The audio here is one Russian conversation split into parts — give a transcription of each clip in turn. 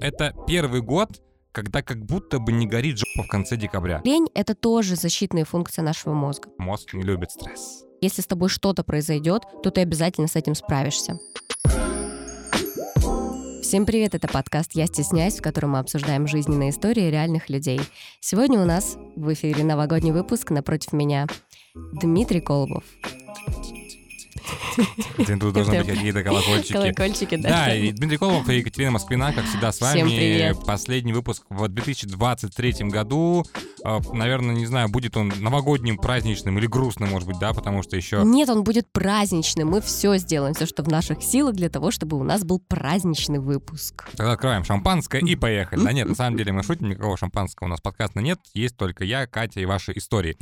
Это первый год, когда как будто бы не горит жопа в конце декабря. Лень — это тоже защитная функция нашего мозга. Мозг не любит стресс. Если с тобой что-то произойдет, то ты обязательно с этим справишься. Всем привет, это подкаст «Я стесняюсь», в котором мы обсуждаем жизненные истории реальных людей. Сегодня у нас в эфире новогодний выпуск напротив меня Дмитрий Колобов. Тут должны быть какие-то колокольчики. Колокольчики, да. Да, и Дмитрий Колобов и Екатерина Москвина, как всегда, с вами. Последний выпуск в 2023 году. Э, Наверное, не знаю, будет он новогодним, праздничным или грустным, может быть, да, потому что еще... Нет, он будет праздничным. Мы все сделаем, все, что в наших силах, для того, чтобы у нас был праздничный выпуск. Тогда открываем шампанское и поехали. Да нет, на самом деле мы шутим, никакого шампанского у нас подкаста нет, есть только я, Катя и ваши истории.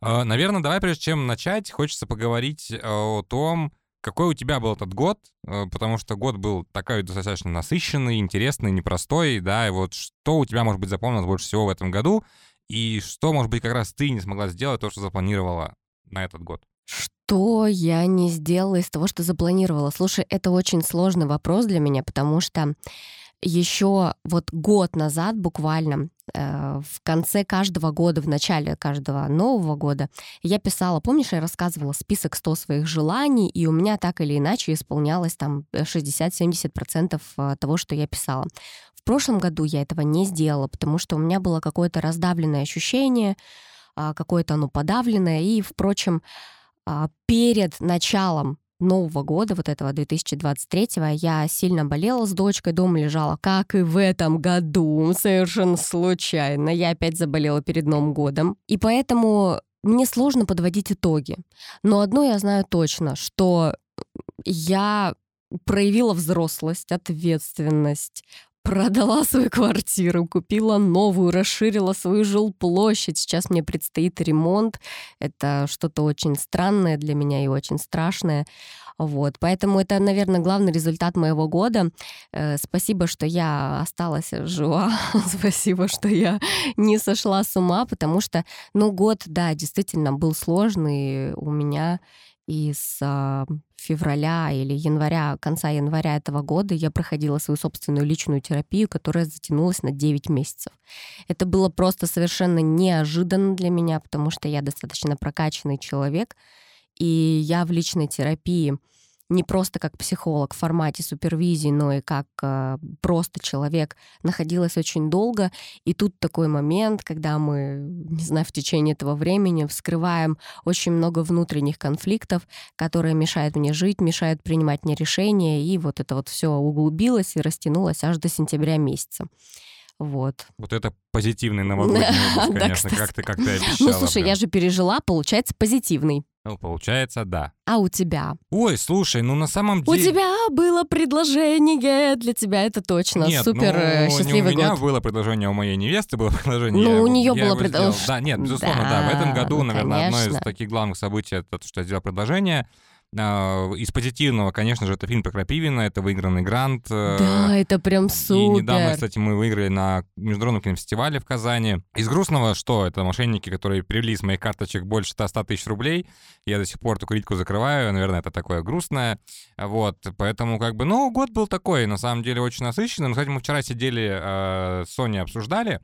Э, Наверное, давай, прежде чем начать, хочется поговорить э, о том, какой у тебя был этот год, э, потому что год был такой достаточно насыщенный, интересный, непростой, да, и вот что у тебя, может быть, запомнилось больше всего в этом году, и что, может быть, как раз ты не смогла сделать то, что запланировала на этот год? Что я не сделала из того, что запланировала? Слушай, это очень сложный вопрос для меня, потому что еще вот год назад буквально в конце каждого года, в начале каждого нового года, я писала, помнишь, я рассказывала список 100 своих желаний, и у меня так или иначе исполнялось там 60-70% э, того, что я писала. В прошлом году я этого не сделала, потому что у меня было какое-то раздавленное ощущение, а, какое-то оно подавленное, и, впрочем, а, перед началом Нового года, вот этого 2023-го, я сильно болела с дочкой, дома лежала, как и в этом году, совершенно случайно. Я опять заболела перед Новым годом. И поэтому мне сложно подводить итоги. Но одно я знаю точно, что я проявила взрослость, ответственность, продала свою квартиру, купила новую, расширила свою жилплощадь. Сейчас мне предстоит ремонт. Это что-то очень странное для меня и очень страшное. Вот, поэтому это, наверное, главный результат моего года. Э, спасибо, что я осталась жива. спасибо, что я не сошла с ума, потому что, ну, год, да, действительно был сложный у меня. И с а, февраля или января, конца января этого года я проходила свою собственную личную терапию, которая затянулась на 9 месяцев. Это было просто совершенно неожиданно для меня, потому что я достаточно прокачанный человек, и я в личной терапии не просто как психолог в формате супервизии, но и как э, просто человек находилась очень долго. И тут такой момент, когда мы, не знаю, в течение этого времени вскрываем очень много внутренних конфликтов, которые мешают мне жить, мешают принимать мне решения, и вот это вот все углубилось и растянулось аж до сентября месяца. Вот. Вот это позитивный новогодний выпуск, Да, конечно, кстати. как ты, как ты обещала. Ну, слушай, прям. я же пережила, получается, позитивный. Ну, получается, да. А у тебя? Ой, слушай, ну на самом У деле... тебя было предложение для тебя, это точно. Нет, Супер ну, э, не счастливый у меня год. было предложение, у моей невесты было предложение. Ну, у неё я было его предлож- сделал. Да, нет, безусловно, да. В этом Да, году, ну, наверное, одно из конечно. таких главных событий, это то, что я сделал предложение. А, Из позитивного, конечно же, это фильм про Крапивина, это выигранный грант. э, Да, это прям И супер. недавно, кстати, мы выиграли на международном кинофестивале в Казани. Из грустного, что это мошенники, которые привели с моих карточек больше 100 тысяч рублей. Я до сих пор эту кредитку закрываю, наверное, это такое грустное. Вот, поэтому как бы, ну, год был такой, на самом деле, очень насыщенный. Но, кстати, мы вчера сидели э, с Соней, обсуждали,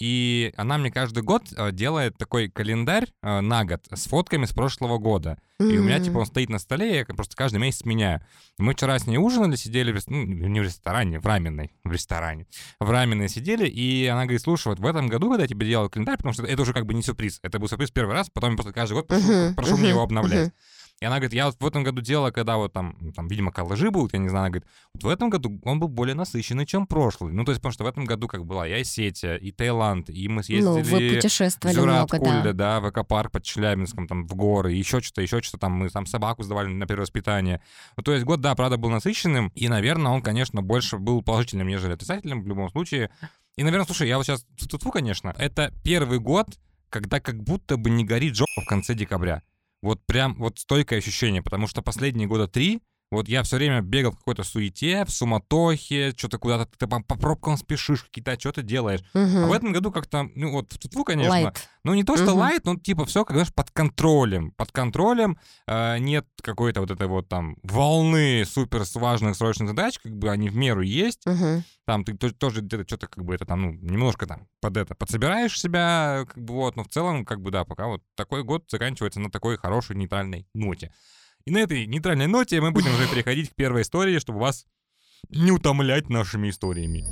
и она мне каждый год э, делает такой календарь э, на год с фотками с прошлого года. И у меня, типа, он стоит на столе, я просто каждый месяц меняю. Мы вчера с ней ужинали, сидели, в, рес- ну, не в ресторане, в раменной, в ресторане. В раменной сидели, и она говорит, слушай, вот в этом году, когда я тебе делал календарь, потому что это уже как бы не сюрприз, это был сюрприз первый раз, потом я просто каждый год прошу, Мгм, прошу мне мгм, его обновлять. мгм. И она говорит, я вот в этом году делала, когда вот там, там, видимо, коллажи будут, я не знаю, она говорит, вот в этом году он был более насыщенный, чем прошлый. Ну, то есть, потому что в этом году как была и Осетия, и Таиланд, и мы Ну, вы съездили путешествовали Зюрат много, Кульда, да. да, в экопарк под Челябинском, там, в горы, еще что-то, еще что-то, там, мы там собаку сдавали на перевоспитание. Ну, то есть год, да, правда, был насыщенным, и, наверное, он, конечно, больше был положительным, нежели отрицательным в любом случае. И, наверное, слушай, я вот сейчас тут конечно, это первый год, когда как будто бы не горит жопа в конце декабря. Вот прям вот стойкое ощущение, потому что последние года три Вот я все время бегал в какой-то суете, в суматохе, что-то куда-то ты по, по пробкам спешишь, какие-то что-то делаешь. Мгм. А в этом году как-то, ну вот, тут, конечно, Лайт. ну не то, что лайт, но типа все, как знаешь, под контролем. Под контролем э, нет какой-то вот этой вот там волны супер важных срочных задач, как бы они в меру есть. Мгм. Там ты то- тоже где-то что-то как бы это там, ну, немножко там под это подсобираешь себя, как бы вот, но в целом, как бы да, пока вот такой год заканчивается на такой хорошей нейтральной ноте. И на этой нейтральной ноте мы будем уже переходить к первой истории, чтобы вас не утомлять нашими историями.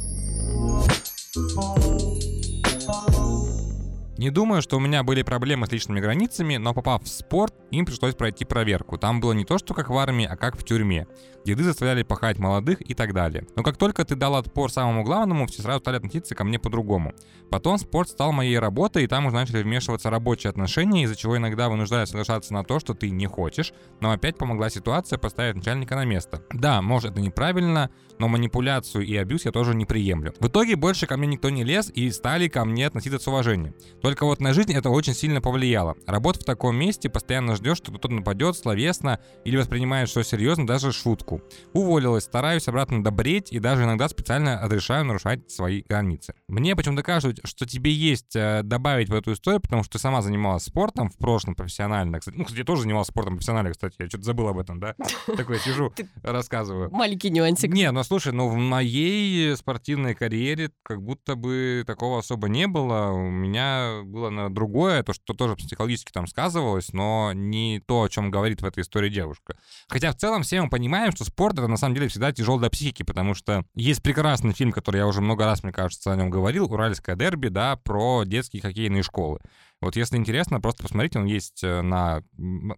Не думаю, что у меня были проблемы с личными границами, но попав в спорт, им пришлось пройти проверку. Там было не то, что как в армии, а как в тюрьме. Деды заставляли пахать молодых и так далее. Но как только ты дал отпор самому главному, все сразу стали относиться ко мне по-другому. Потом спорт стал моей работой, и там уже начали вмешиваться рабочие отношения, из-за чего иногда вынуждали соглашаться на то, что ты не хочешь, но опять помогла ситуация поставить начальника на место. Да, может это неправильно, но манипуляцию и абьюз я тоже не приемлю. В итоге больше ко мне никто не лез и стали ко мне относиться с уважением. Только вот на жизнь это очень сильно повлияло. Работа в таком месте постоянно ждешь, что кто-то нападет словесно или воспринимает что серьезно, даже шутку. Уволилась, стараюсь обратно добреть и даже иногда специально разрешаю нарушать свои границы. Мне почему-то кажется, что тебе есть э, добавить в эту историю, потому что ты сама занималась спортом в прошлом профессионально. Кстати, ну, кстати, я тоже занимался спортом профессионально, кстати, я что-то забыл об этом, да? Такой сижу, рассказываю. Маленький нюансик. Не, ну слушай, ну в моей спортивной карьере как будто бы такого особо не было. У меня было на другое, то, что тоже психологически там сказывалось, но не то, о чем говорит в этой истории девушка. Хотя в целом все мы понимаем, что спорт это на самом деле всегда тяжело для психики, потому что есть прекрасный фильм, который я уже много раз, мне кажется, о нем говорил, «Уральское дерби», да, про детские хоккейные школы. Вот если интересно, просто посмотрите, он есть э, на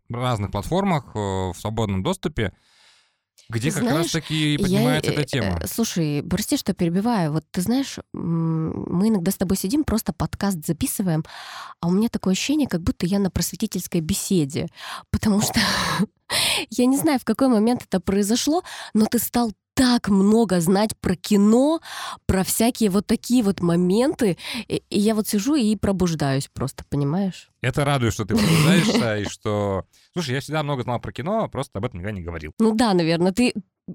разных платформах э, в свободном доступе, где Ты как знаешь, раз таки Я, поднимается э, эта тема. э, Слушай, прости, что перебиваю. Вот ты знаешь, мы иногда с тобой сидим, просто подкаст записываем, а у меня такое ощущение, как будто я на просветительской беседе. Потому что я не знаю, в какой момент это произошло, но ты стал так много знать про кино, про всякие вот такие вот моменты. И и я вот сижу и пробуждаюсь просто, понимаешь? Это радует, что ты пробуждаешься, и что... Слушай, я всегда много знал про кино, просто об этом никогда не говорил. Ну да, наверное, ты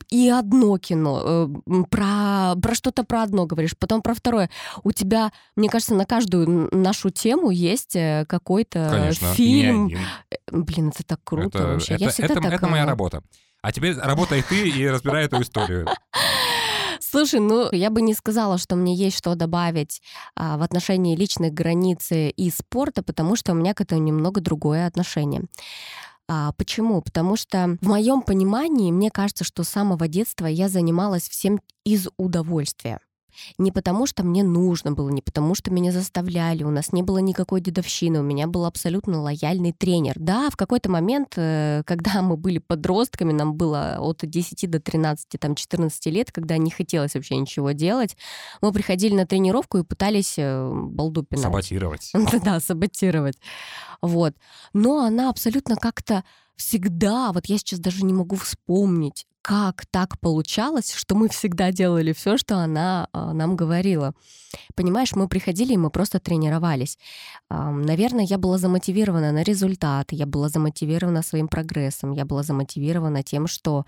и одно кино, э, про, про что-то про одно говоришь, потом про второе. У тебя, мне кажется, на каждую нашу тему есть э, какой-то Конечно, фильм. Э, Блин, это так круто Это, вообще. это- Я всегда это- так... это моя работа. А теперь работай ты и разбирай эту историю. Слушай, ну я бы не сказала, что мне есть что добавить а, в отношении личных границ и спорта, потому что у меня к этому немного другое отношение. А, почему? Потому что в моем понимании, мне кажется, что с самого детства я занималась всем из удовольствия. Не потому, что мне нужно было, не потому, что меня заставляли, у нас не было никакой дедовщины, у меня был абсолютно лояльный тренер. Да, в какой-то момент, э, когда мы были подростками, нам было от 10 до 13, там, 14 лет, когда не хотелось вообще ничего делать, мы приходили на тренировку и пытались э, балду пинать. Саботировать. Да, саботировать. Вот. Но она абсолютно как-то всегда, вот я сейчас даже не могу вспомнить, как так получалось, что мы всегда делали все, что она а, нам говорила. Понимаешь, мы приходили, и мы просто тренировались. Ам, Наверное, я была замотивирована на результат, я была замотивирована своим прогрессом, я была замотивирована тем, что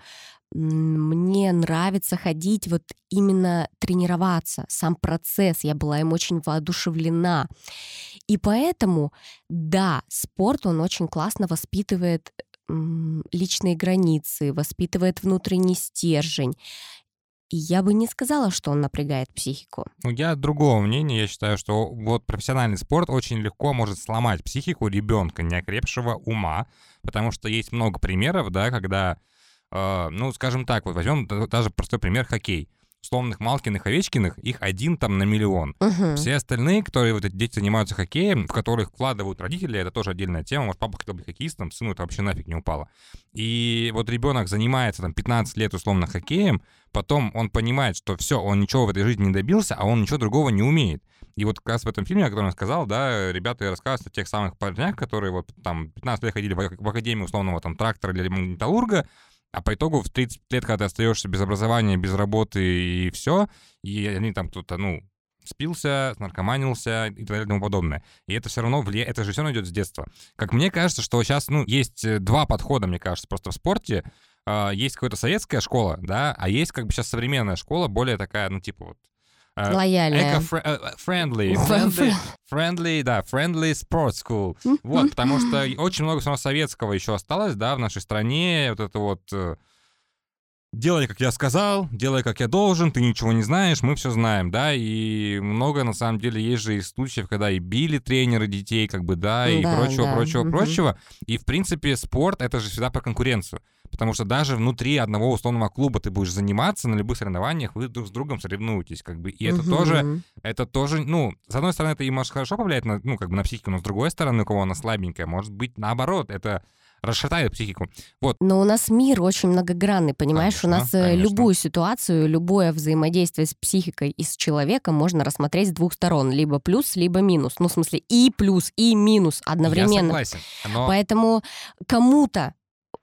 мне нравится ходить, вот именно тренироваться, сам процесс, я была им очень воодушевлена. И поэтому, да, спорт, он очень классно воспитывает личные границы, воспитывает внутренний стержень. И я бы не сказала, что он напрягает психику. Ну, я другого мнения. Я считаю, что вот профессиональный спорт очень легко может сломать психику ребенка, неокрепшего ума, потому что есть много примеров, да, когда, э, ну, скажем так, вот возьмем даже простой пример хоккей. Условных Малкиных, Овечкиных, их один там на миллион. Мгм. Все остальные, которые вот эти дети занимаются хоккеем, в которых вкладывают родители, это тоже отдельная тема. Может, папа хотел быть хоккеистом, сыну это вообще нафиг не упало. И вот ребенок занимается там 15 лет условно хоккеем, потом он понимает, что все, он ничего в этой жизни не добился, а он ничего другого не умеет. И вот как раз в этом фильме, о котором я сказал, да, ребята рассказывают о тех самых парнях, которые вот там 15 лет ходили в, в академию условного там трактора или металлурга, а по итогу в 30 лет, когда ты остаешься без образования, без работы и все, и они там кто-то, ну, спился, наркоманился и так далее и тому подобное. И это все равно влияет, это же все равно идет с детства. Как мне кажется, что сейчас, ну, есть э, два подхода, мне кажется, просто в спорте. э, есть какая-то советская школа, да, а есть как бы сейчас современная школа, более такая, ну, типа вот Лояльная. Эко-friendly. Friendly, friendly, да, friendly sports school. Вот, потому что очень много равно советского еще осталось, да, в нашей стране. Вот это вот э, делай, как я сказал, делай, как я должен, ты ничего не знаешь, мы все знаем, да, и много, на самом деле, есть же и случаев, когда и били тренеры детей, как бы, да, и да, прочего, да. прочего, угу. прочего, и, в принципе, спорт — это же всегда про конкуренцию, потому что даже внутри одного условного клуба ты будешь заниматься на любых соревнованиях, вы друг с другом соревнуетесь, как бы, и это угу. тоже, это тоже, ну, с одной стороны, это и может хорошо повлиять на, ну, как бы на психику, но с другой стороны, у кого она слабенькая, может быть, наоборот, это расшатает психику. Вот. Но у нас мир очень многогранный, понимаешь? Конечно, у нас э, конечно. любую ситуацию, любое взаимодействие с психикой и с человеком можно рассмотреть с двух сторон. Либо плюс, либо минус. Ну, в смысле, и плюс, и минус одновременно. Я согласен. Но... Поэтому кому-то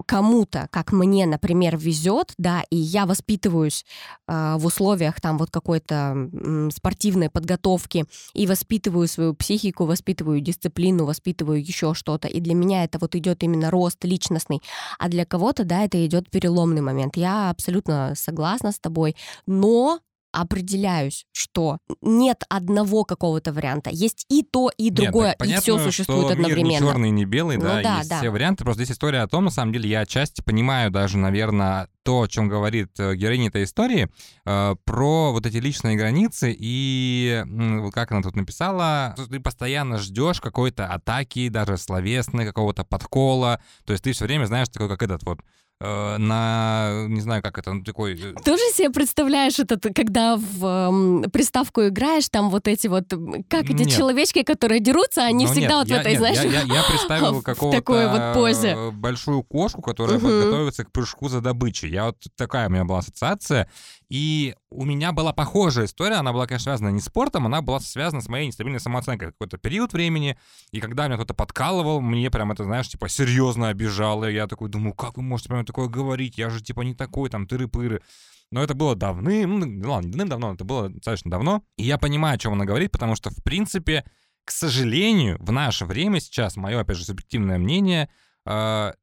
кому-то, как мне, например, везет, да, и я воспитываюсь э, в условиях там вот какой-то э, спортивной подготовки и воспитываю свою психику, воспитываю дисциплину, воспитываю еще что-то, и для меня это вот идет именно рост личностный, а для кого-то, да, это идет переломный момент. Я абсолютно согласна с тобой, но определяюсь, что нет одного какого-то варианта. Есть и то, и другое, Нет, понятно, и все существует что одновременно. Мир не черный, не белый, ну, да, да, есть да. все варианты. Просто здесь история о том, на самом деле, я отчасти понимаю даже, наверное, то, о чем говорит э, героиня этой истории, э, про вот эти личные границы и, э, как она тут написала, ты постоянно ждешь какой-то атаки, даже словесной, какого-то подкола, то есть ты все время знаешь такой, как этот вот на, не знаю, как это, ну, такой... Э, Тоже себе представляешь этот, когда в э, приставку играешь, там вот эти вот, как эти нет. человечки, которые дерутся, они ну, всегда нет, вот я, в этой, нет, знаешь... Я, я, я представил какого-то такой вот позе. большую кошку, которая угу. готовится к прыжку за добычей. Я вот такая у меня была ассоциация. И у меня была похожая история, она была, конечно, связана не с спортом, она была связана с моей нестабильной самооценкой какой-то период времени, и когда меня кто-то подкалывал, мне прям это, знаешь, типа серьезно обижало, я такой думаю, как вы можете прям такое говорить, я же типа не такой, там, тыры-пыры. Но это было давным, ну ладно, давным-давно, это было достаточно давно. И я понимаю, о чем она говорит, потому что, в принципе, к сожалению, в наше время сейчас, мое, опять же, субъективное мнение, э,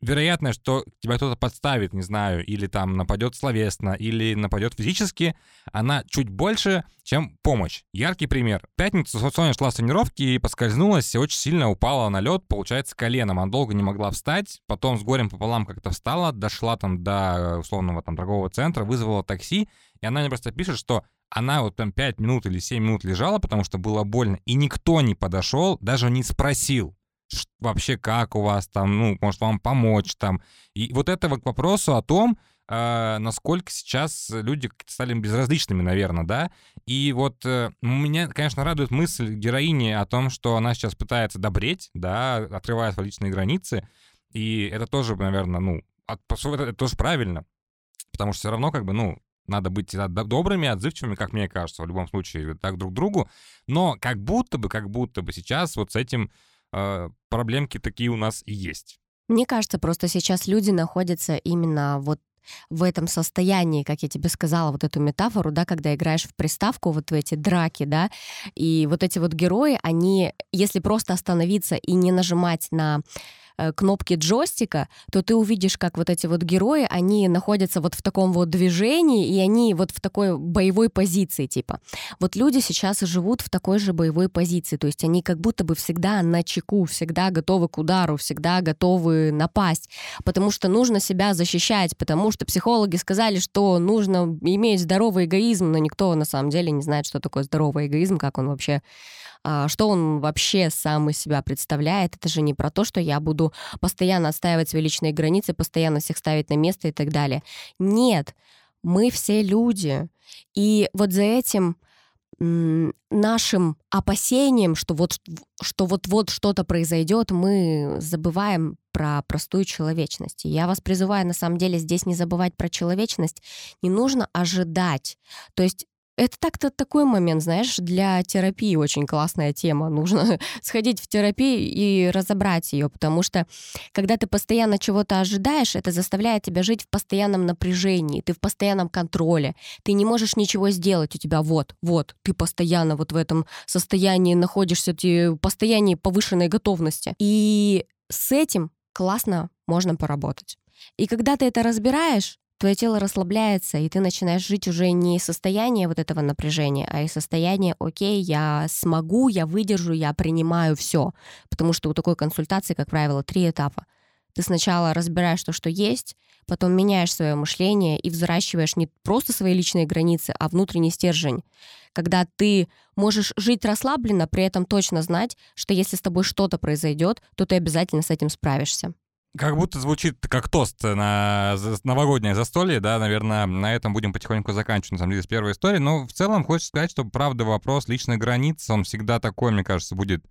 вероятность, что тебя кто-то подставит, не знаю, или там нападет словесно, или нападет физически, она чуть больше, чем помощь. Яркий пример. В пятницу Соня шла с тренировки и поскользнулась, и очень сильно упала на лед, получается, коленом. Она долго не могла встать, потом с горем пополам как-то встала, дошла там до условного там торгового центра, вызвала такси, и она мне просто пишет, что она вот там 5 минут или 7 минут лежала, потому что было больно, и никто не подошел, даже не спросил, вообще как у вас там, ну, может вам помочь там. И вот это вот к вопросу о том, э, насколько сейчас люди стали безразличными, наверное, да. И вот э, меня, конечно, радует мысль героини о том, что она сейчас пытается добреть, да, открывая свои личные границы. И это тоже, наверное, ну, от, это, тоже правильно. Потому что все равно, как бы, ну, надо быть добрыми, отзывчивыми, как мне кажется, в любом случае, так друг другу. Но как будто бы, как будто бы сейчас вот с этим проблемки такие у нас и есть. Мне кажется, просто сейчас люди находятся именно вот в этом состоянии, как я тебе сказала, вот эту метафору, да, когда играешь в приставку, вот в эти драки, да, и вот эти вот герои, они, если просто остановиться и не нажимать на кнопки джойстика, то ты увидишь, как вот эти вот герои, они находятся вот в таком вот движении, и они вот в такой боевой позиции, типа. Вот люди сейчас живут в такой же боевой позиции, то есть они как будто бы всегда на чеку, всегда готовы к удару, всегда готовы напасть, потому что нужно себя защищать, потому что психологи сказали, что нужно иметь здоровый эгоизм, но никто на самом деле не знает, что такое здоровый эгоизм, как он вообще что он вообще сам из себя представляет. Это же не про то, что я буду постоянно отстаивать свои личные границы, постоянно всех ставить на место и так далее. Нет, мы все люди. И вот за этим нашим опасением, что вот что вот-вот что-то произойдет, мы забываем про простую человечность. И я вас призываю, на самом деле, здесь не забывать про человечность. Не нужно ожидать. То есть это так-то такой момент, знаешь, для терапии очень классная тема. Нужно сходить в терапию и разобрать ее, потому что когда ты постоянно чего-то ожидаешь, это заставляет тебя жить в постоянном напряжении, ты в постоянном контроле, ты не можешь ничего сделать, у тебя вот, вот, ты постоянно вот в этом состоянии находишься, ты в постоянии повышенной готовности. И с этим классно можно поработать. И когда ты это разбираешь, твое тело расслабляется, и ты начинаешь жить уже не из состояния вот этого напряжения, а из состояния, окей, я смогу, я выдержу, я принимаю все. Потому что у такой консультации, как правило, три этапа. Ты сначала разбираешь то, что есть, потом меняешь свое мышление и взращиваешь не просто свои личные границы, а внутренний стержень. Когда ты можешь жить расслабленно, при этом точно знать, что если с тобой что-то произойдет, то ты обязательно с этим справишься. Как будто звучит как тост на новогоднее застолье, да, наверное, на этом будем потихоньку заканчивать, на самом деле, с первой истории. Но в целом хочется сказать, что, правда, вопрос личной границы, он всегда такой, мне кажется, будет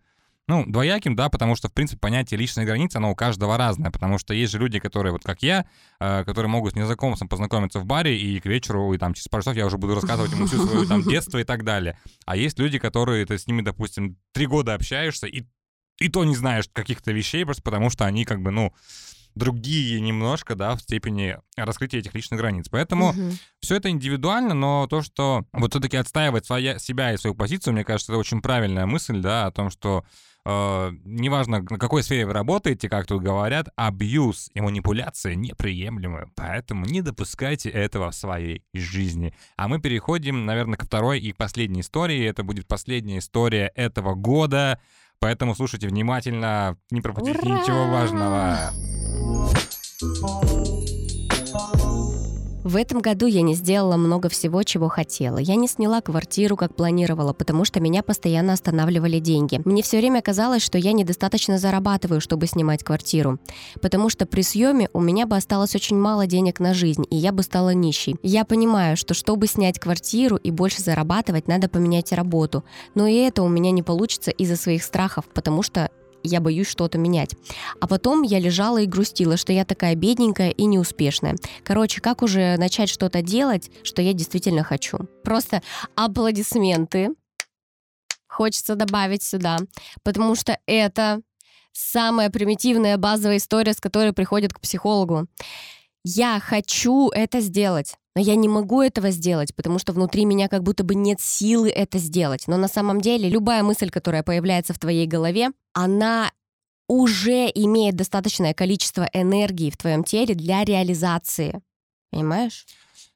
ну, двояким, да, потому что, в принципе, понятие личной границы, оно у каждого разное, потому что есть же люди, которые, вот как я, э, которые могут с незнакомцем познакомиться в баре, и к вечеру, и там через пару часов я уже буду рассказывать ему всю свою там детство и так далее. А есть люди, которые, ты с ними, допустим, три года общаешься, и и то не знаешь каких-то вещей, просто потому что они как бы, ну, другие немножко, да, в степени раскрытия этих личных границ. Поэтому угу. все это индивидуально, но то, что вот все-таки отстаивать своя, себя и свою позицию, мне кажется, это очень правильная мысль, да, о том, что э, неважно, на какой сфере вы работаете, как тут говорят, абьюз и манипуляция неприемлемы, поэтому не допускайте этого в своей жизни. А мы переходим, наверное, ко второй и последней истории. Это будет последняя история этого года. Поэтому слушайте внимательно, не пропустите Ура! ничего важного. В этом году я не сделала много всего, чего хотела. Я не сняла квартиру, как планировала, потому что меня постоянно останавливали деньги. Мне все время казалось, что я недостаточно зарабатываю, чтобы снимать квартиру. Потому что при съеме у меня бы осталось очень мало денег на жизнь, и я бы стала нищей. Я понимаю, что чтобы снять квартиру и больше зарабатывать, надо поменять работу. Но и это у меня не получится из-за своих страхов, потому что я боюсь что-то менять. А потом я лежала и грустила, что я такая бедненькая и неуспешная. Короче, как уже начать что-то делать, что я действительно хочу? Просто аплодисменты хочется добавить сюда, потому что это самая примитивная базовая история, с которой приходят к психологу. Я хочу это сделать но я не могу этого сделать, потому что внутри меня как будто бы нет силы это сделать. Но на самом деле любая мысль, которая появляется в твоей голове, она уже имеет достаточное количество энергии в твоем теле для реализации. Понимаешь?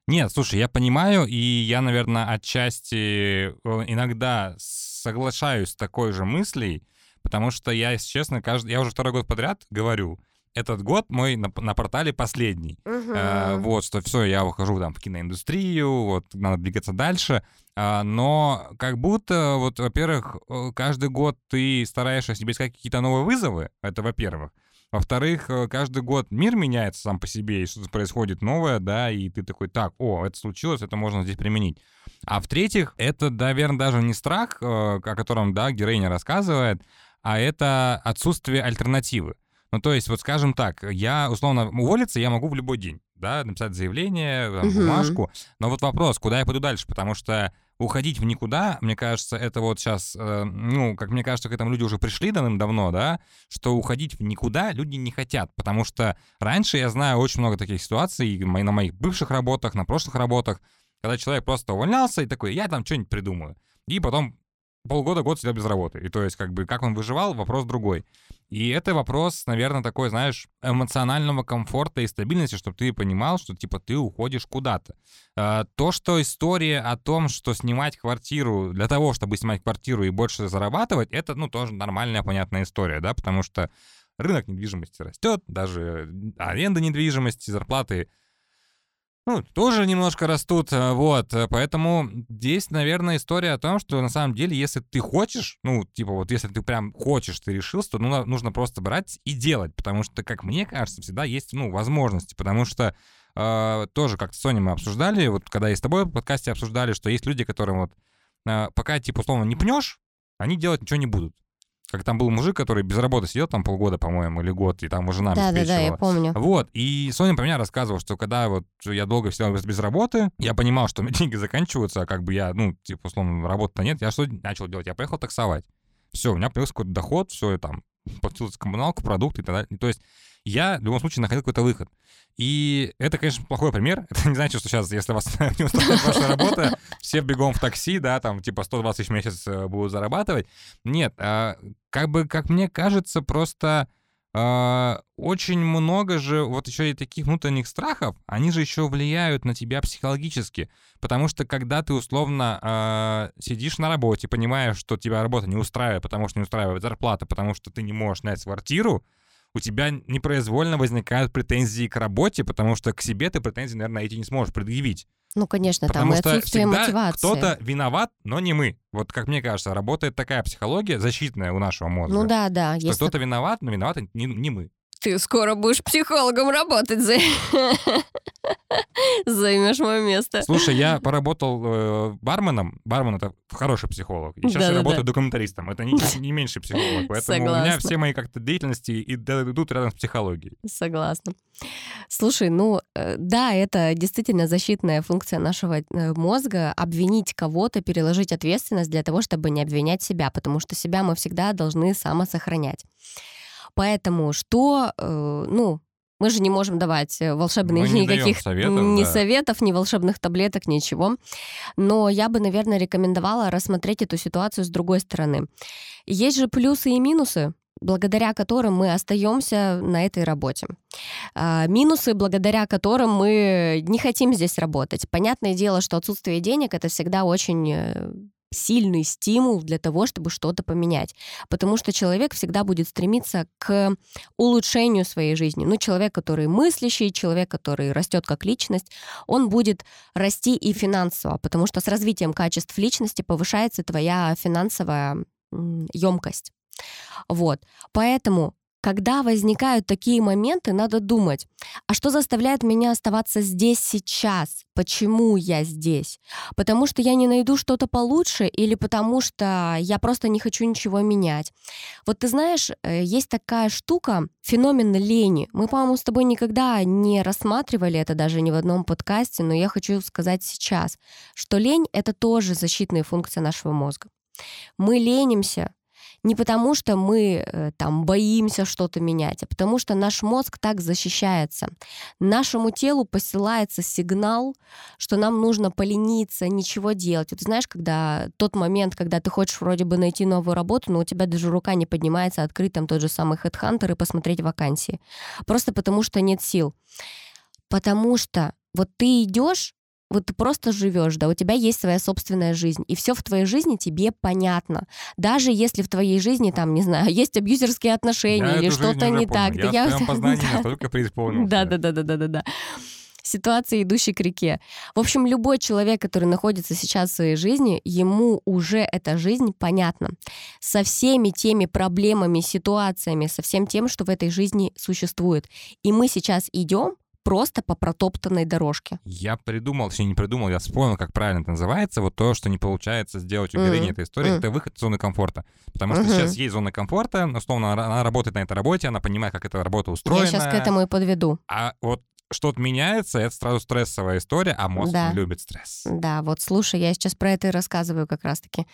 Нет, слушай, я понимаю, и я, наверное, отчасти э, иногда соглашаюсь с такой же мыслей, потому что я, если честно, каждый, я уже второй год подряд говорю, этот год мой на, на портале последний. Uh-huh. Э, вот, что все, я ухожу там в киноиндустрию, вот, надо двигаться дальше. А, но как будто, вот, во-первых, э, каждый год ты стараешься себе искать какие-то новые вызовы, это во-первых. Во-вторых, э, каждый год мир меняется сам по себе, и что-то происходит новое, да, и ты такой, так, о, это случилось, это можно здесь применить. А в-третьих, это, наверное, даже не страх, э, о котором, да, героиня рассказывает, а это отсутствие альтернативы. Ну, то есть, вот скажем так, я, условно, уволиться я могу в любой день, да, написать заявление, там, угу. бумажку, но вот вопрос, куда я пойду дальше, потому что уходить в никуда, мне кажется, это вот сейчас, э, ну, как мне кажется, к этому люди уже пришли давным-давно, да, что уходить в никуда люди не хотят, потому что раньше я знаю очень много таких ситуаций на моих бывших работах, на прошлых работах, когда человек просто увольнялся и такой, я там что-нибудь придумаю. И потом полгода, год сидел без работы. И то есть, как бы, как он выживал, вопрос другой. И это вопрос, наверное, такой, знаешь, эмоционального комфорта и стабильности, чтобы ты понимал, что, типа, ты уходишь куда-то. А, то, что история о том, что снимать квартиру для того, чтобы снимать квартиру и больше зарабатывать, это, ну, тоже нормальная, понятная история, да, потому что рынок недвижимости растет, даже аренда недвижимости, зарплаты ну, тоже немножко растут, э, вот, э, поэтому здесь, наверное, история о том, что на самом деле, если ты хочешь, ну, типа вот если ты прям хочешь, ты решился, то ну, нужно просто брать и делать, потому что, как мне кажется, всегда есть, ну, возможности, потому что э, тоже как с Соней мы обсуждали, вот когда и с тобой в подкасте обсуждали, что есть люди, которым вот э, пока, типа, условно, не пнешь, они делать ничего не будут. Как там был мужик, который без работы сидел там полгода, по-моему, или год, и там уже нам Да, да, да, я помню. Вот, и Соня про меня рассказывала, что когда вот я долго сидел без, без работы, я понимал, что у меня деньги заканчиваются, а как бы я, ну, типа, условно, работы-то нет, я что начал делать? Я поехал таксовать. Все, у меня появился какой-то доход, все, я там платил коммуналку, продукты и так далее. То есть я в любом случае находил какой-то выход. И это, конечно, плохой пример. Это не значит, что сейчас, если вас не устраивает ваша работа, все бегом в такси, да, там типа 120 тысяч в месяц э, будут зарабатывать. Нет, а, как бы, как мне кажется, просто очень много же вот еще и таких внутренних страхов, они же еще влияют на тебя психологически. Потому что когда ты условно э, сидишь на работе, понимаешь, что тебя работа не устраивает, потому что не устраивает зарплата, потому что ты не можешь снять квартиру, у тебя непроизвольно возникают претензии к работе, потому что к себе ты претензии, наверное, эти не сможешь предъявить. Ну, конечно, Потому там и что отсутствие всегда мотивации. кто-то виноват, но не мы. Вот как мне кажется, работает такая психология защитная у нашего мозга. Ну да, да. Что кто-то виноват, но виноват не, не мы. Ты скоро будешь психологом работать, за... займешь мое место. Слушай, я поработал э, барменом. Бармен — это хороший психолог. И сейчас я Да-да-да. работаю документаристом. Это не, не меньший психолог. Поэтому у меня Согласна. все мои как-то деятельности и идут рядом с психологией. Согласна. Слушай, ну э, да, это действительно защитная функция нашего э, мозга обвинить кого-то, переложить ответственность для того, чтобы не обвинять себя, потому что себя мы всегда должны самосохранять. Поэтому что, э, ну, мы же не можем давать э, волшебных Мы никаких советов, ни да. советов, ни волшебных таблеток, ничего. Но я бы, наверное, рекомендовала рассмотреть эту ситуацию с другой стороны. Есть же плюсы и минусы благодаря которым мы остаемся на этой работе. А, Минусы, благодаря которым мы не хотим здесь работать. Понятное дело, что отсутствие денег это всегда очень э, сильный стимул для того, чтобы что-то поменять. Потому что человек всегда будет стремиться к улучшению своей жизни. Ну, человек, который мыслящий, человек, который растет как личность, он будет расти и финансово, потому что с развитием качеств личности повышается твоя финансовая емкость. Вот. Поэтому когда возникают такие моменты, надо думать, а что заставляет меня оставаться здесь сейчас? Почему я здесь? Потому что я не найду что-то получше или потому что я просто не хочу ничего менять? Вот ты знаешь, э, есть такая штука, феномен лени. Мы, по-моему, с тобой никогда не рассматривали это даже ни в одном подкасте, но я хочу сказать сейчас, что лень — это тоже защитная функция нашего мозга. Мы ленимся, не потому, что мы э, там боимся что-то менять, а потому что наш мозг так защищается. Нашему телу посылается сигнал, что нам нужно полениться, ничего делать. Вот знаешь, когда тот момент, когда ты хочешь вроде бы найти новую работу, но у тебя даже рука не поднимается открыть там тот же самый HeadHunter и посмотреть вакансии. Просто потому что нет сил. Потому что вот ты идешь, вот ты просто живешь, да, у тебя есть своя собственная жизнь, и все в твоей жизни тебе понятно. Даже если в твоей жизни, там, не знаю, есть абьюзерские отношения Я или что-то не помню. так. Я, да в своем познании Да. настолько преисполнился. Да, да, да, да, да, да, да. Ситуации, идущей к реке. В общем, любой человек, который находится сейчас в своей жизни, ему уже эта жизнь понятна. Со всеми теми проблемами, ситуациями, со всем тем, что в этой жизни существует. И мы сейчас идем просто по протоптанной дорожке. Я придумал, точнее не придумал, я вспомнил, как правильно это называется. Вот то, что не получается сделать уберение Мгм. этой истории, Мгм. это выход из зоны комфорта. Потому что Мгм. сейчас есть зона комфорта, условно, она, она работает на этой работе, она понимает, как эта работа устроена. Я сейчас к этому и подведу. А вот что-то меняется, это сразу стрессовая исторая, а мозг Да. любит стресс. Да, вот слушай, я сейчас про это и рассказываю как раз-таки.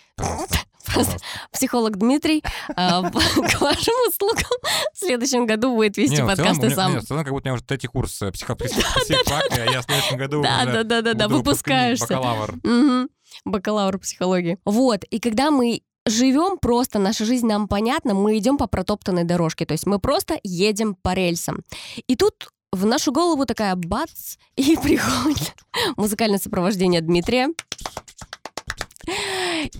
Психолог Дмитрий а, к вашим услугам в следующем году будет вести подкасты сам. не, в целом, как будто у меня уже третий курс э, психо- психфака, я в следующем году Да, уже да, да, да, да, буду выпускаешься. бакалавр. Бакалавр психологии. Вот, и когда мы живем просто, наша жизнь нам понятна, мы идем по протоптанной дорожке, то есть мы просто едем по рельсам. И тут в нашу голову такая бац, и приходит музыкальное сопровождение Дмитрия.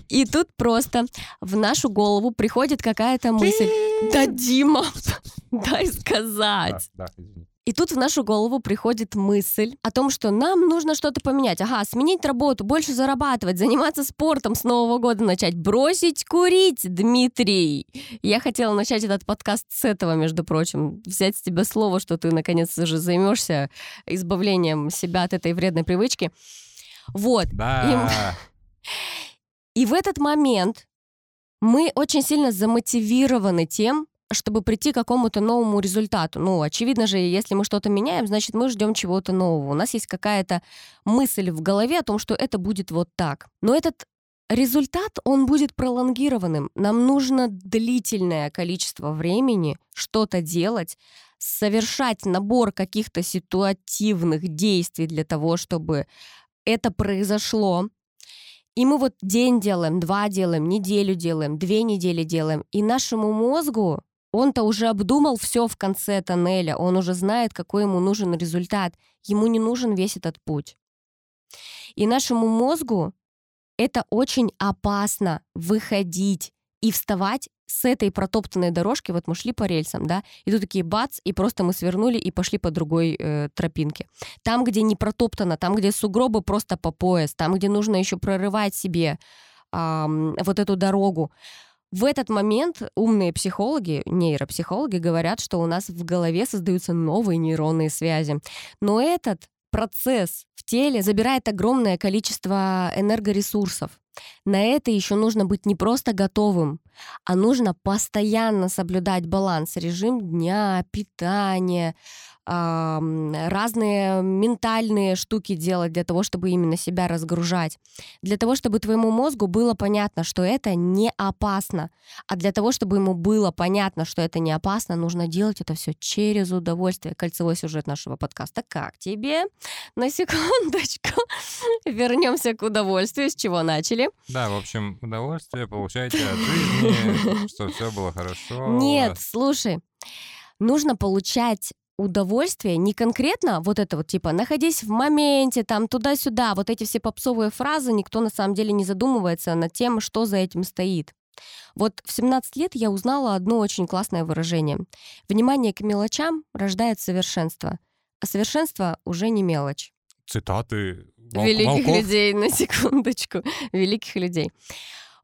И тут просто в нашу голову приходит какая-то мысль. Да, Дима, дай сказать. Да, да, извини. И тут в нашу голову приходит мысль о том, что нам нужно что-то поменять. Ага, сменить работу, больше зарабатывать, заниматься спортом с Нового года начать, бросить курить, Дмитрий. Я хотела начать этот подкаст с этого, между прочим, взять с тебя слово, что ты наконец же займешься избавлением себя от этой вредной привычки. Вот. Да. И в этот момент мы очень сильно замотивированы тем, чтобы прийти к какому-то новому результату. Ну, очевидно же, если мы что-то меняем, значит, мы ждем чего-то нового. У нас есть какая-то мысль в голове о том, что это будет вот так. Но этот результат, он будет пролонгированным. Нам нужно длительное количество времени что-то делать, совершать набор каких-то ситуативных действий для того, чтобы это произошло. И мы вот день делаем, два делаем, неделю делаем, две недели делаем. И нашему мозгу Он-то уже обдумал все в конце тоннеля, он уже знает, какой ему нужен результат. Ему не нужен весь этот путь. И нашему мозгу это очень опасно выходить и вставать с этой протоптанной дорожки, вот мы шли по рельсам, да, и тут такие бац, и просто мы свернули и пошли по другой э, тропинке. Там, где не протоптано, там, где сугробы просто по пояс, там, где нужно еще прорывать себе э, вот эту дорогу. В этот момент умные психологи, нейропсихологи говорят, что у нас в голове создаются новые нейронные связи. Но этот процесс в теле забирает огромное количество энергоресурсов. На это еще нужно быть не просто готовым, а нужно постоянно соблюдать баланс, режим дня, питание, разные ментальные штуки делать для того, чтобы именно себя разгружать. Для того, чтобы твоему мозгу было понятно, что это не опасно. А для того, чтобы ему было понятно, что это не опасно, нужно делать это все через удовольствие. Кольцевой сюжет нашего подкаста. Как тебе? На секундочку. Вернемся к удовольствию, с чего начали. Да, в общем, удовольствие получайте от жизни, что все было хорошо. Нет, слушай, нужно получать удовольствие не конкретно вот это вот типа находись в моменте, там туда-сюда, вот эти все попсовые фразы, никто на самом деле не задумывается над тем, что за этим стоит. Вот в 17 лет я узнала одно очень классное выражение. Внимание к мелочам рождает совершенство, а совершенство уже не мелочь. Цитаты Вол- великих волков. людей, на секундочку, великих людей.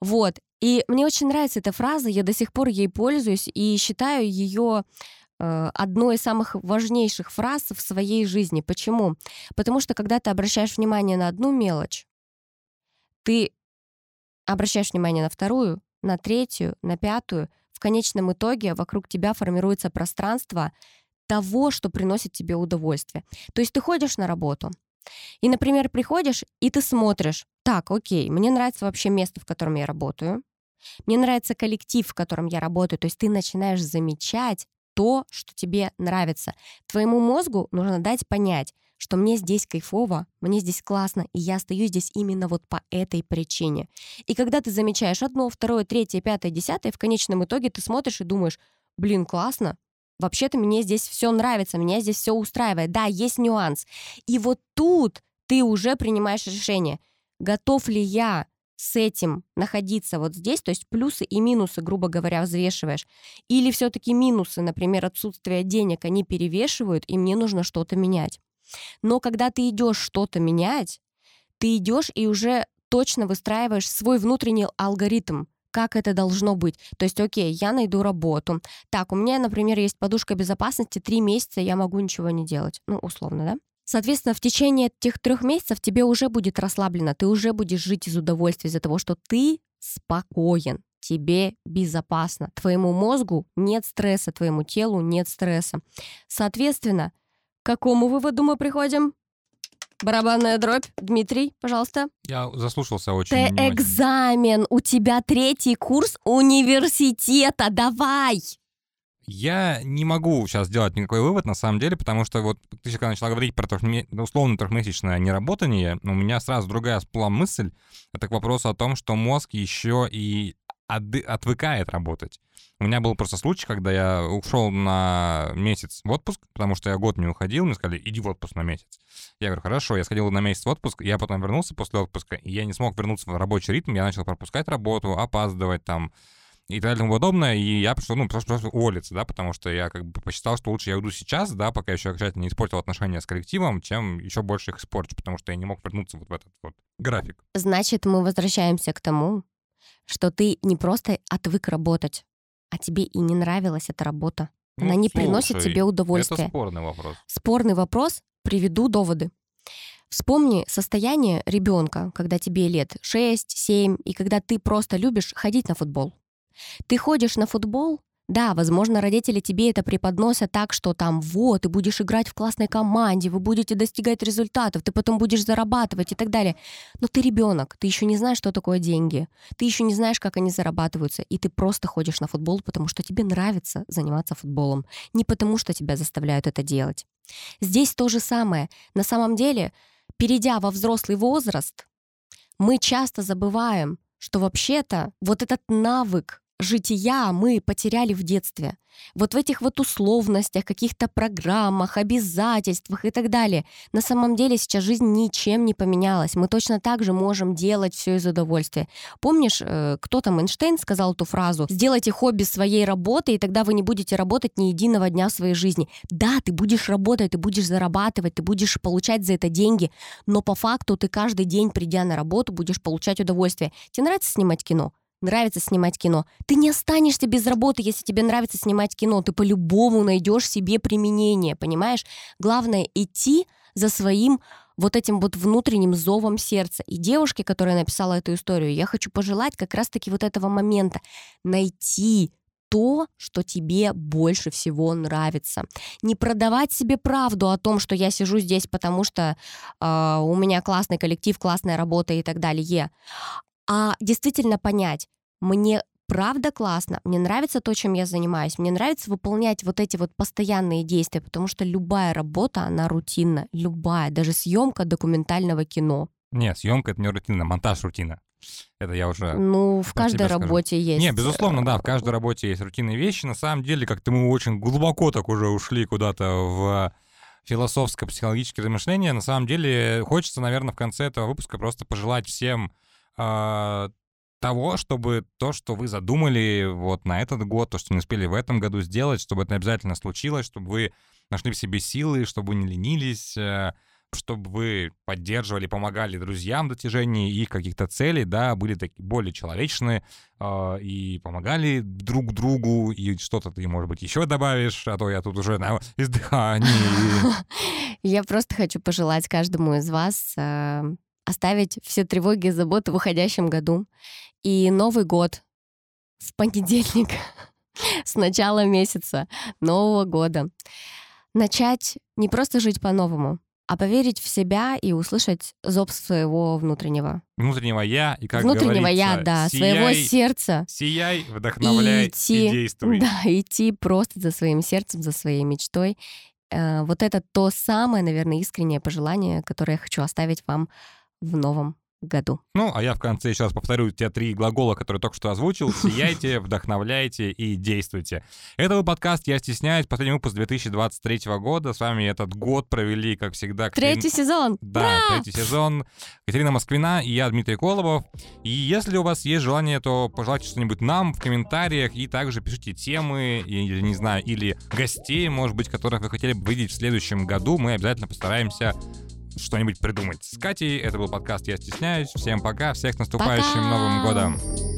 Вот. И мне очень нравится эта фраза, я до сих пор ей пользуюсь и считаю ее одной из самых важнейших фраз в своей жизни. Почему? Потому что когда ты обращаешь внимание на одну мелочь, ты обращаешь внимание на вторую, на третью, на пятую. В конечном итоге вокруг тебя формируется пространство того, что приносит тебе удовольствие. То есть ты ходишь на работу, и, например, приходишь, и ты смотришь, так, окей, мне нравится вообще место, в котором я работаю, мне нравится коллектив, в котором я работаю. То есть ты начинаешь замечать то, что тебе нравится. Твоему мозгу нужно дать понять, что мне здесь кайфово, мне здесь классно, и я остаюсь здесь именно вот по этой причине. И когда ты замечаешь одно, второе, третье, пятое, десятое, в конечном итоге ты смотришь и думаешь, блин, классно, вообще-то мне здесь все нравится, меня здесь все устраивает. Да, есть нюанс. И вот тут ты уже принимаешь решение, готов ли я с этим находиться вот здесь, то есть плюсы и минусы, грубо говоря, взвешиваешь, или все-таки минусы, например, отсутствие денег, они перевешивают, и мне нужно что-то менять. Но когда ты идешь что-то менять, ты идешь и уже точно выстраиваешь свой внутренний алгоритм, как это должно быть. То есть, окей, я найду работу. Так, у меня, например, есть подушка безопасности, три месяца я могу ничего не делать. Ну, условно, да? Соответственно, в течение этих трех месяцев тебе уже будет расслаблено, ты уже будешь жить из удовольствия из-за того, что ты спокоен, тебе безопасно, твоему мозгу нет стресса, твоему телу нет стресса. Соответственно, к какому выводу мы приходим? Барабанная дробь. Дмитрий, пожалуйста. Я заслушался очень Ты экзамен. У тебя третий курс университета. Давай! Я не могу сейчас сделать никакой вывод, на самом деле, потому что вот ты когда начала говорить про трехме... условно трехмесячное неработание, у меня сразу другая всплыла мысль. Это к вопросу о том, что мозг еще и от... отвыкает работать. У меня был просто случай, когда я ушел на месяц в отпуск, потому что я год не уходил, мне сказали, иди в отпуск на месяц. Я говорю, хорошо, я сходил на месяц в отпуск, я потом вернулся после отпуска, и я не смог вернуться в рабочий ритм, я начал пропускать работу, опаздывать там, и так далее и тому подобное. И я пришел, ну, просто, просто уволиться, да, потому что я как бы посчитал, что лучше я уйду сейчас, да, пока еще окончательно не испортил отношения с коллективом, чем еще больше их испорчу, потому что я не мог вернуться вот в этот вот график. Значит, мы возвращаемся к тому, что ты не просто отвык работать, а тебе и не нравилась эта работа. Она ну, не слушай, приносит тебе удовольствия. Это спорный вопрос. Спорный вопрос. Приведу доводы. Вспомни состояние ребенка, когда тебе лет 6-7, и когда ты просто любишь ходить на футбол. Ты ходишь на футбол, да, возможно, родители тебе это преподносят так, что там вот, ты будешь играть в классной команде, вы будете достигать результатов, ты потом будешь зарабатывать и так далее. Но ты ребенок, ты еще не знаешь, что такое деньги, ты еще не знаешь, как они зарабатываются, и ты просто ходишь на футбол, потому что тебе нравится заниматься футболом, не потому что тебя заставляют это делать. Здесь то же самое. На самом деле, перейдя во взрослый возраст, мы часто забываем, что вообще-то вот этот навык жития мы потеряли в детстве. Вот в этих вот условностях, каких-то программах, обязательствах и так далее. На самом деле сейчас жизнь ничем не поменялась. Мы точно так же можем делать все из удовольствия. Помнишь, э, кто там, Эйнштейн сказал эту фразу? «Сделайте хобби своей работы, и тогда вы не будете работать ни единого дня в своей жизни». Да, ты будешь работать, ты будешь зарабатывать, ты будешь получать за это деньги, но по факту ты каждый день, придя на работу, будешь получать удовольствие. Тебе нравится снимать кино? Нравится снимать кино. Ты не останешься без работы, если тебе нравится снимать кино. Ты по-любому найдешь себе применение, понимаешь? Главное идти за своим вот этим вот внутренним зовом сердца. И девушке, которая написала эту историю, я хочу пожелать как раз-таки вот этого момента. Найти то, что тебе больше всего нравится. Не продавать себе правду о том, что я сижу здесь, потому что э, у меня классный коллектив, классная работа и так далее, а действительно понять, мне правда классно, мне нравится то, чем я занимаюсь, мне нравится выполнять вот эти вот постоянные действия, потому что любая работа, она рутинна, любая, даже съемка документального кино. Нет, съемка это не рутина, монтаж рутина. Это я уже... Ну, в каждой работе есть. Не, безусловно, да, в каждой работе есть рутинные вещи. На самом деле, как-то мы очень глубоко так уже ушли куда-то в философско-психологические размышления. На самом деле, хочется, наверное, в конце этого выпуска просто пожелать всем э, того, чтобы то, что вы задумали вот на этот год, то, что не успели в этом году сделать, чтобы это обязательно случилось, чтобы вы нашли в себе силы, чтобы вы не ленились, э, чтобы вы поддерживали, помогали друзьям в достижении их каких-то целей, да, были такие более человечные э, и помогали друг другу, и что-то ты, может быть, еще добавишь, а то я тут уже на издыхании. Я просто хочу пожелать каждому из вас э, оставить все тревоги и заботы в уходящем году. И Новый год в понедельник с начала месяца Нового года. Начать не просто жить по-новому, а поверить в себя и услышать зоб своего внутреннего. Внутреннего я, и как Внутреннего я, да, сияй, своего сердца. Сияй, вдохновляй и, идти, и действуй. Да, идти просто за своим сердцем, за своей мечтой. Э, вот это то самое, наверное, искреннее пожелание, которое я хочу оставить вам в новом году. Ну, а я в конце еще раз повторю те три глагола, которые только что озвучил. Сияйте, вдохновляйте и действуйте. Это был подкаст «Я стесняюсь», последний выпуск 2023 года. С вами этот год провели, как всегда... Третий сезон! Да, Ура! третий сезон. Катерина Москвина и я, Дмитрий Колобов. И если у вас есть желание, то пожелайте что-нибудь нам в комментариях и также пишите темы, или, не знаю, или гостей, может быть, которых вы хотели бы видеть в следующем году. Мы обязательно постараемся что-нибудь придумать. С Катей это был подкаст «Я стесняюсь». Всем пока, всех с наступающим пока. Новым годом!